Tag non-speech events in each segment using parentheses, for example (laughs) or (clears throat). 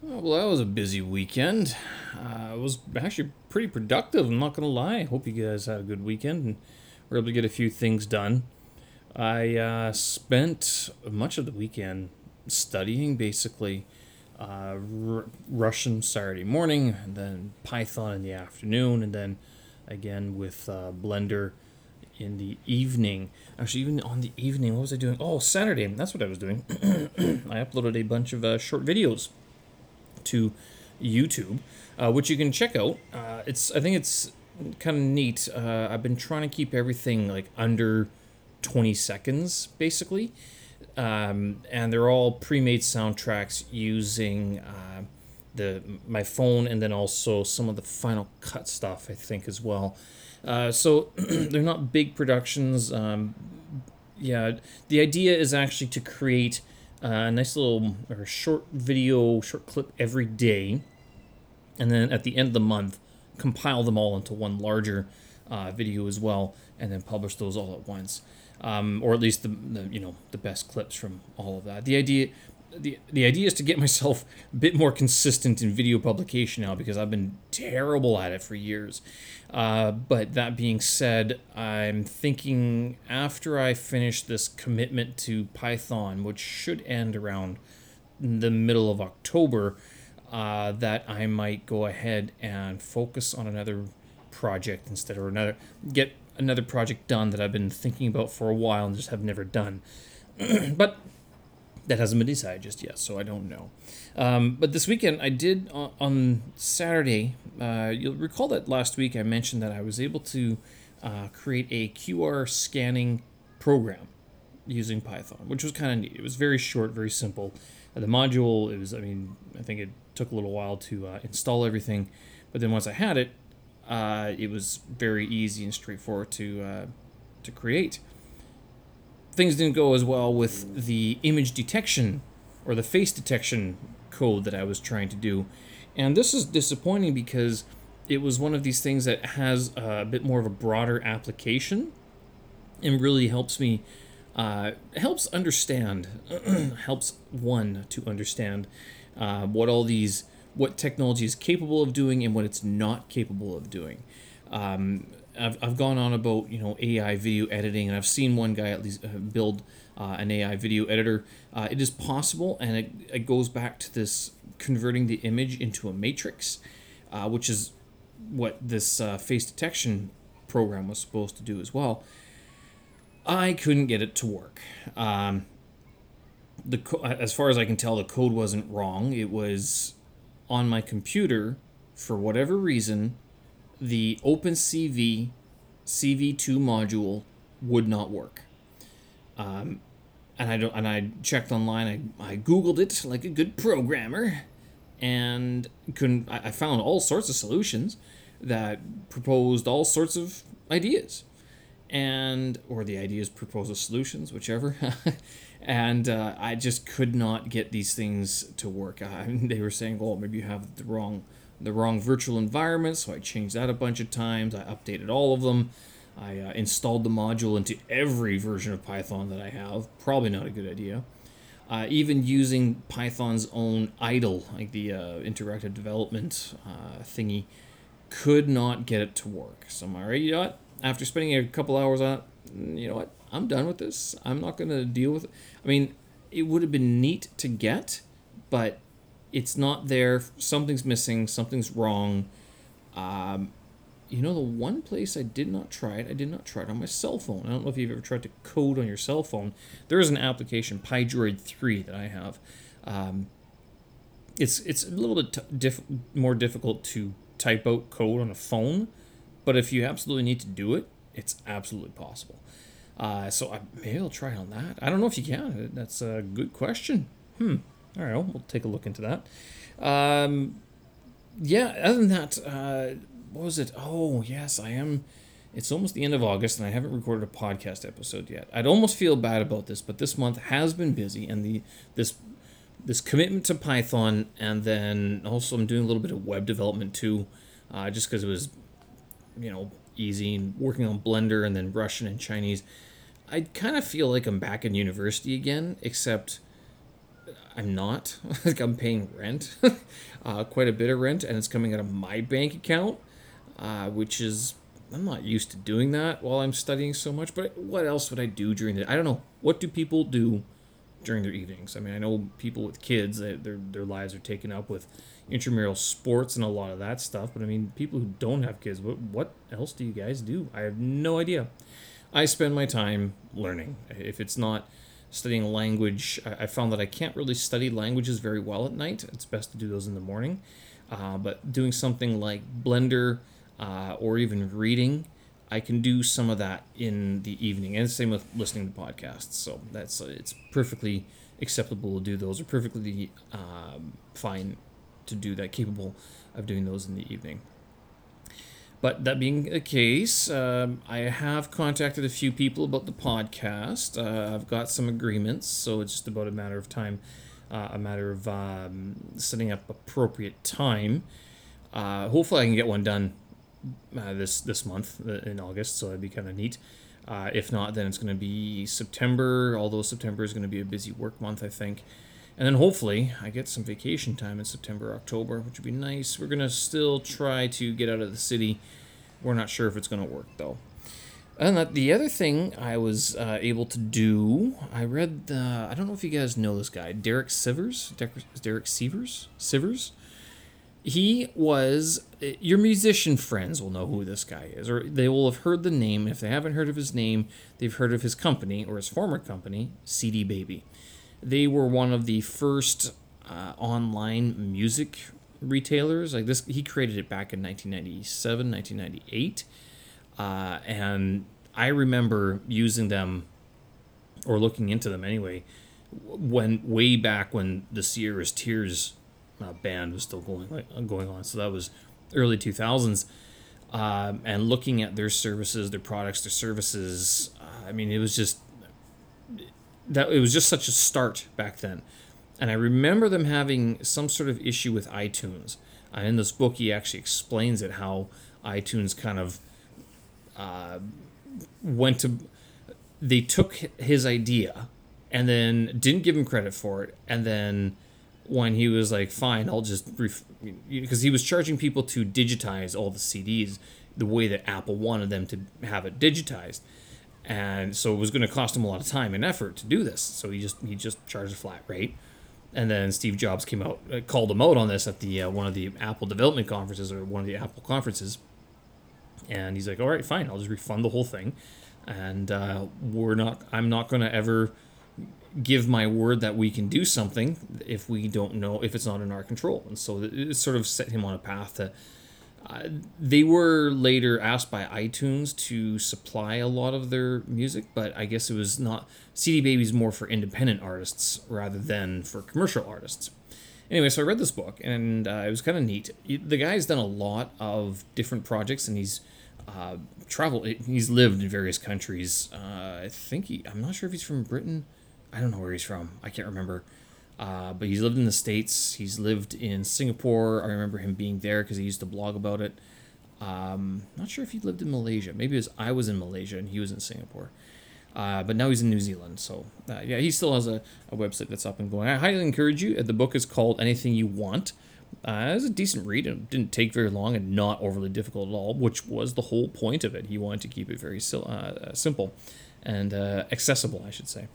Well, that was a busy weekend. Uh, it was actually pretty productive. I'm not gonna lie. I hope you guys had a good weekend and were able to get a few things done. I uh, spent much of the weekend studying, basically, uh, R- Russian Saturday morning, and then Python in the afternoon, and then again with uh, Blender in the evening. Actually, even on the evening, what was I doing? Oh, Saturday. That's what I was doing. (clears throat) I uploaded a bunch of uh, short videos to YouTube, uh, which you can check out. Uh, it's I think it's kind of neat. Uh, I've been trying to keep everything like under 20 seconds, basically, um, and they're all pre-made soundtracks using. Uh, the, my phone and then also some of the final cut stuff I think as well. Uh, so (clears throat) they're not big productions. Um, yeah, the idea is actually to create a nice little or short video, short clip every day, and then at the end of the month, compile them all into one larger uh, video as well, and then publish those all at once, um, or at least the, the you know the best clips from all of that. The idea the the idea is to get myself a bit more consistent in video publication now because I've been terrible at it for years. Uh, but that being said, I'm thinking after I finish this commitment to Python, which should end around the middle of October, uh, that I might go ahead and focus on another project instead, or another get another project done that I've been thinking about for a while and just have never done. (clears throat) but that hasn't been decided just yet, so I don't know. Um, but this weekend, I did on, on Saturday. Uh, you'll recall that last week I mentioned that I was able to uh, create a QR scanning program using Python, which was kind of neat. It was very short, very simple. Uh, the module, it was, I mean, I think it took a little while to uh, install everything, but then once I had it, uh, it was very easy and straightforward to uh, to create things didn't go as well with the image detection or the face detection code that I was trying to do. And this is disappointing because it was one of these things that has a bit more of a broader application and really helps me uh, helps understand (clears throat) helps one to understand uh, what all these what technology is capable of doing and what it's not capable of doing um, I've, I've gone on about you know AI video editing, and I've seen one guy at least uh, build uh, an AI video editor. Uh, it is possible, and it, it goes back to this converting the image into a matrix, uh, which is what this uh, face detection program was supposed to do as well. I couldn't get it to work. Um, the co- as far as I can tell, the code wasn't wrong. It was on my computer for whatever reason the OpenCV CV2 module would not work. Um, and I don't, and I checked online. I, I googled it like a good programmer, and couldn't. I, I found all sorts of solutions that proposed all sorts of ideas, and or the ideas proposed solutions, whichever. (laughs) and uh, I just could not get these things to work. I, (laughs) they were saying, "Oh, maybe you have the wrong." The wrong virtual environment, so I changed that a bunch of times. I updated all of them. I uh, installed the module into every version of Python that I have. Probably not a good idea. Uh, even using Python's own idle, like the uh, interactive development uh, thingy, could not get it to work. So I'm alright, you know what? After spending a couple hours on it, you know what? I'm done with this. I'm not going to deal with it. I mean, it would have been neat to get, but it's not there. Something's missing. Something's wrong. Um, you know, the one place I did not try it, I did not try it on my cell phone. I don't know if you've ever tried to code on your cell phone. There is an application, PyDroid 3, that I have. Um, it's it's a little bit t- diff- more difficult to type out code on a phone, but if you absolutely need to do it, it's absolutely possible. Uh, so I, maybe I'll try on that. I don't know if you can. That's a good question. Hmm. All right, we'll take a look into that. Um, yeah, other than that, uh, what was it? Oh, yes, I am. It's almost the end of August, and I haven't recorded a podcast episode yet. I'd almost feel bad about this, but this month has been busy, and the this this commitment to Python, and then also I'm doing a little bit of web development too, uh, just because it was, you know, easy and working on Blender and then Russian and Chinese. I kind of feel like I'm back in university again, except I'm not. (laughs) like I'm paying rent, (laughs) uh, quite a bit of rent, and it's coming out of my bank account, uh, which is I'm not used to doing that while I'm studying so much. But what else would I do during the? I don't know. What do people do during their evenings? I mean, I know people with kids, they, their their lives are taken up with intramural sports and a lot of that stuff. But I mean, people who don't have kids, what what else do you guys do? I have no idea. I spend my time learning. If it's not studying language, I, found that I can't really study languages very well at night. It's best to do those in the morning. Uh, but doing something like Blender uh, or even reading, I can do some of that in the evening. And same with listening to podcasts. So that's it's perfectly acceptable to do those, or perfectly um, fine to do that, capable of doing those in the evening. But that being the case, um, I have contacted a few people about the podcast. Uh, I've got some agreements, so it's just about a matter of time, uh, a matter of um, setting up appropriate time. Uh, hopefully, I can get one done uh, this this month uh, in August, so that'd be kind of neat. Uh, if not, then it's going to be September. Although September is going to be a busy work month, I think. And then hopefully I get some vacation time in September, October, which would be nice. We're going to still try to get out of the city. We're not sure if it's going to work though. And the other thing I was uh, able to do, I read, the, I don't know if you guys know this guy, Derek Sivers. Derek, Sivers? Sivers? He was, your musician friends will know who this guy is, or they will have heard the name. If they haven't heard of his name, they've heard of his company, or his former company, CD Baby. They were one of the first uh, online music retailers. Like this, he created it back in 1997, 1998, uh, and I remember using them or looking into them anyway. When way back when the Sierra's Tears uh, band was still going like, going on, so that was early 2000s. Um, and looking at their services, their products, their services, uh, I mean, it was just that it was just such a start back then. And I remember them having some sort of issue with iTunes. And in this book, he actually explains it how iTunes kind of uh, went to. They took his idea and then didn't give him credit for it. And then when he was like, fine, I'll just. Because he was charging people to digitize all the CDs the way that Apple wanted them to have it digitized and so it was going to cost him a lot of time and effort to do this. So he just he just charged a flat rate, and then Steve Jobs came out uh, called him out on this at the uh, one of the Apple development conferences or one of the Apple conferences, and he's like, "All right, fine, I'll just refund the whole thing, and uh, we're not I'm not going to ever." give my word that we can do something if we don't know if it's not in our control and so it sort of set him on a path to they were later asked by iTunes to supply a lot of their music, but I guess it was not. CD Baby's more for independent artists rather than for commercial artists. Anyway, so I read this book and uh, it was kind of neat. The guy's done a lot of different projects and he's uh, traveled. He's lived in various countries. Uh, I think he. I'm not sure if he's from Britain. I don't know where he's from. I can't remember. Uh, but he's lived in the States. He's lived in Singapore. I remember him being there because he used to blog about it. Um, not sure if he lived in Malaysia. Maybe was I was in Malaysia and he was in Singapore. Uh, but now he's in New Zealand. So, uh, yeah, he still has a, a website that's up and going. I highly encourage you. The book is called Anything You Want. Uh, it was a decent read. It didn't take very long and not overly difficult at all, which was the whole point of it. He wanted to keep it very uh, simple and uh, accessible, I should say.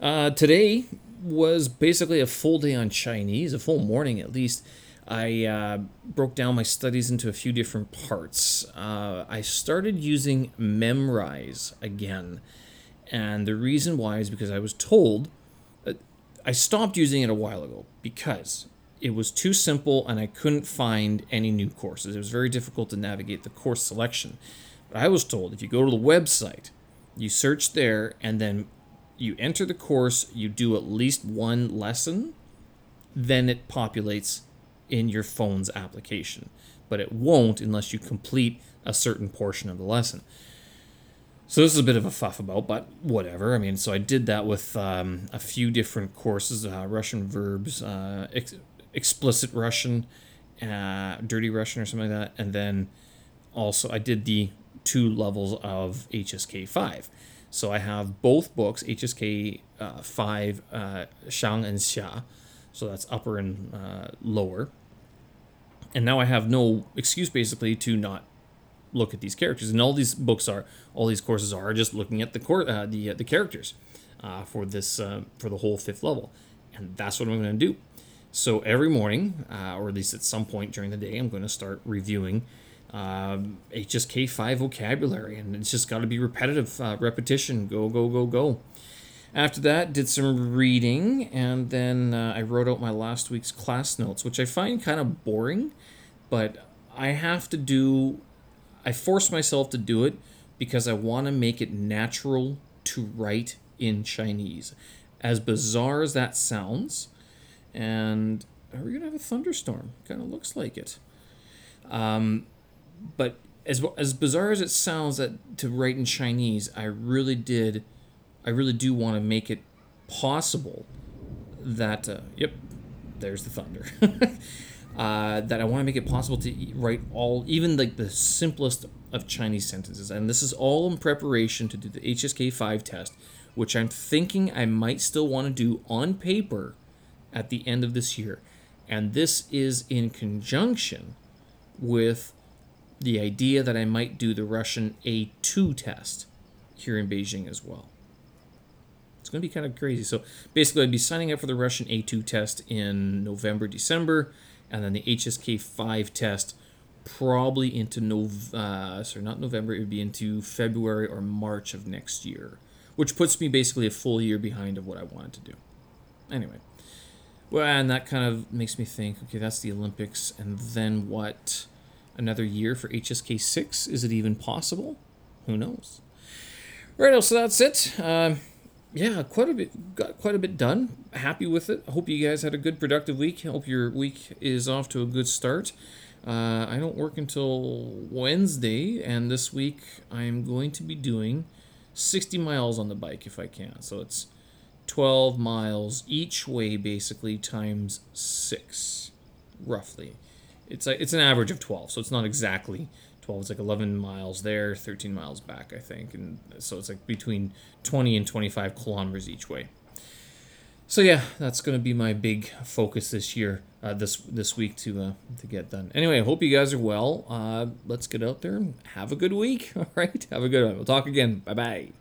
Uh, today, was basically a full day on Chinese, a full morning at least. I uh, broke down my studies into a few different parts. Uh, I started using Memrise again. And the reason why is because I was told, uh, I stopped using it a while ago because it was too simple and I couldn't find any new courses. It was very difficult to navigate the course selection. But I was told if you go to the website, you search there, and then you enter the course, you do at least one lesson, then it populates in your phone's application. But it won't unless you complete a certain portion of the lesson. So this is a bit of a fuff about, but whatever. I mean, so I did that with um, a few different courses: uh, Russian verbs, uh, ex- explicit Russian, uh, dirty Russian, or something like that, and then also I did the two levels of HSK five. So I have both books, HSK uh, 5, uh, Shang and Xia. So that's upper and uh, lower. And now I have no excuse basically to not look at these characters. And all these books are, all these courses are just looking at the cor- uh, the uh, the characters uh, for this for the whole fifth level, and that's what I'm going to do. So every morning, or at least at some point during the day, I'm going to start reviewing um, HSK five vocabulary, and it's just got to be repetitive uh, repetition. Go go go go. After that, did some reading, and then uh, I wrote out my last week's class notes, which I find kind of boring, but I have to do. I force myself to do it because I want to make it natural to write in Chinese. As bizarre as that sounds, and are we gonna have a thunderstorm? Kind of looks like it. Um, but as as bizarre as it sounds that to write in Chinese, I really did, I really do want to make it possible that uh, yep, there's the thunder. (laughs) uh, that I want to make it possible to write all, even like the simplest of Chinese sentences, and this is all in preparation to do the HSK five test, which I'm thinking I might still want to do on paper at the end of this year, and this is in conjunction with the idea that I might do the Russian A2 test here in Beijing as well. It's going to be kind of crazy. So basically, I'd be signing up for the Russian A2 test in November, December, and then the HSK 5 test probably into Nov. Uh, sorry, not November. It would be into February or March of next year, which puts me basically a full year behind of what I wanted to do. Anyway, well, and that kind of makes me think. Okay, that's the Olympics, and then what? Another year for HSK 6? Is it even possible? Who knows? Right, so that's it. Uh, yeah, quite a bit, got quite a bit done. Happy with it. Hope you guys had a good, productive week. Hope your week is off to a good start. Uh, I don't work until Wednesday, and this week I'm going to be doing 60 miles on the bike if I can. So it's 12 miles each way, basically, times six, roughly it's like it's an average of 12 so it's not exactly 12 it's like 11 miles there 13 miles back i think and so it's like between 20 and 25 kilometers each way. So yeah that's going to be my big focus this year uh, this this week to uh, to get done. Anyway i hope you guys are well. Uh, let's get out there and have a good week (laughs) all right? Have a good one. We'll talk again. Bye bye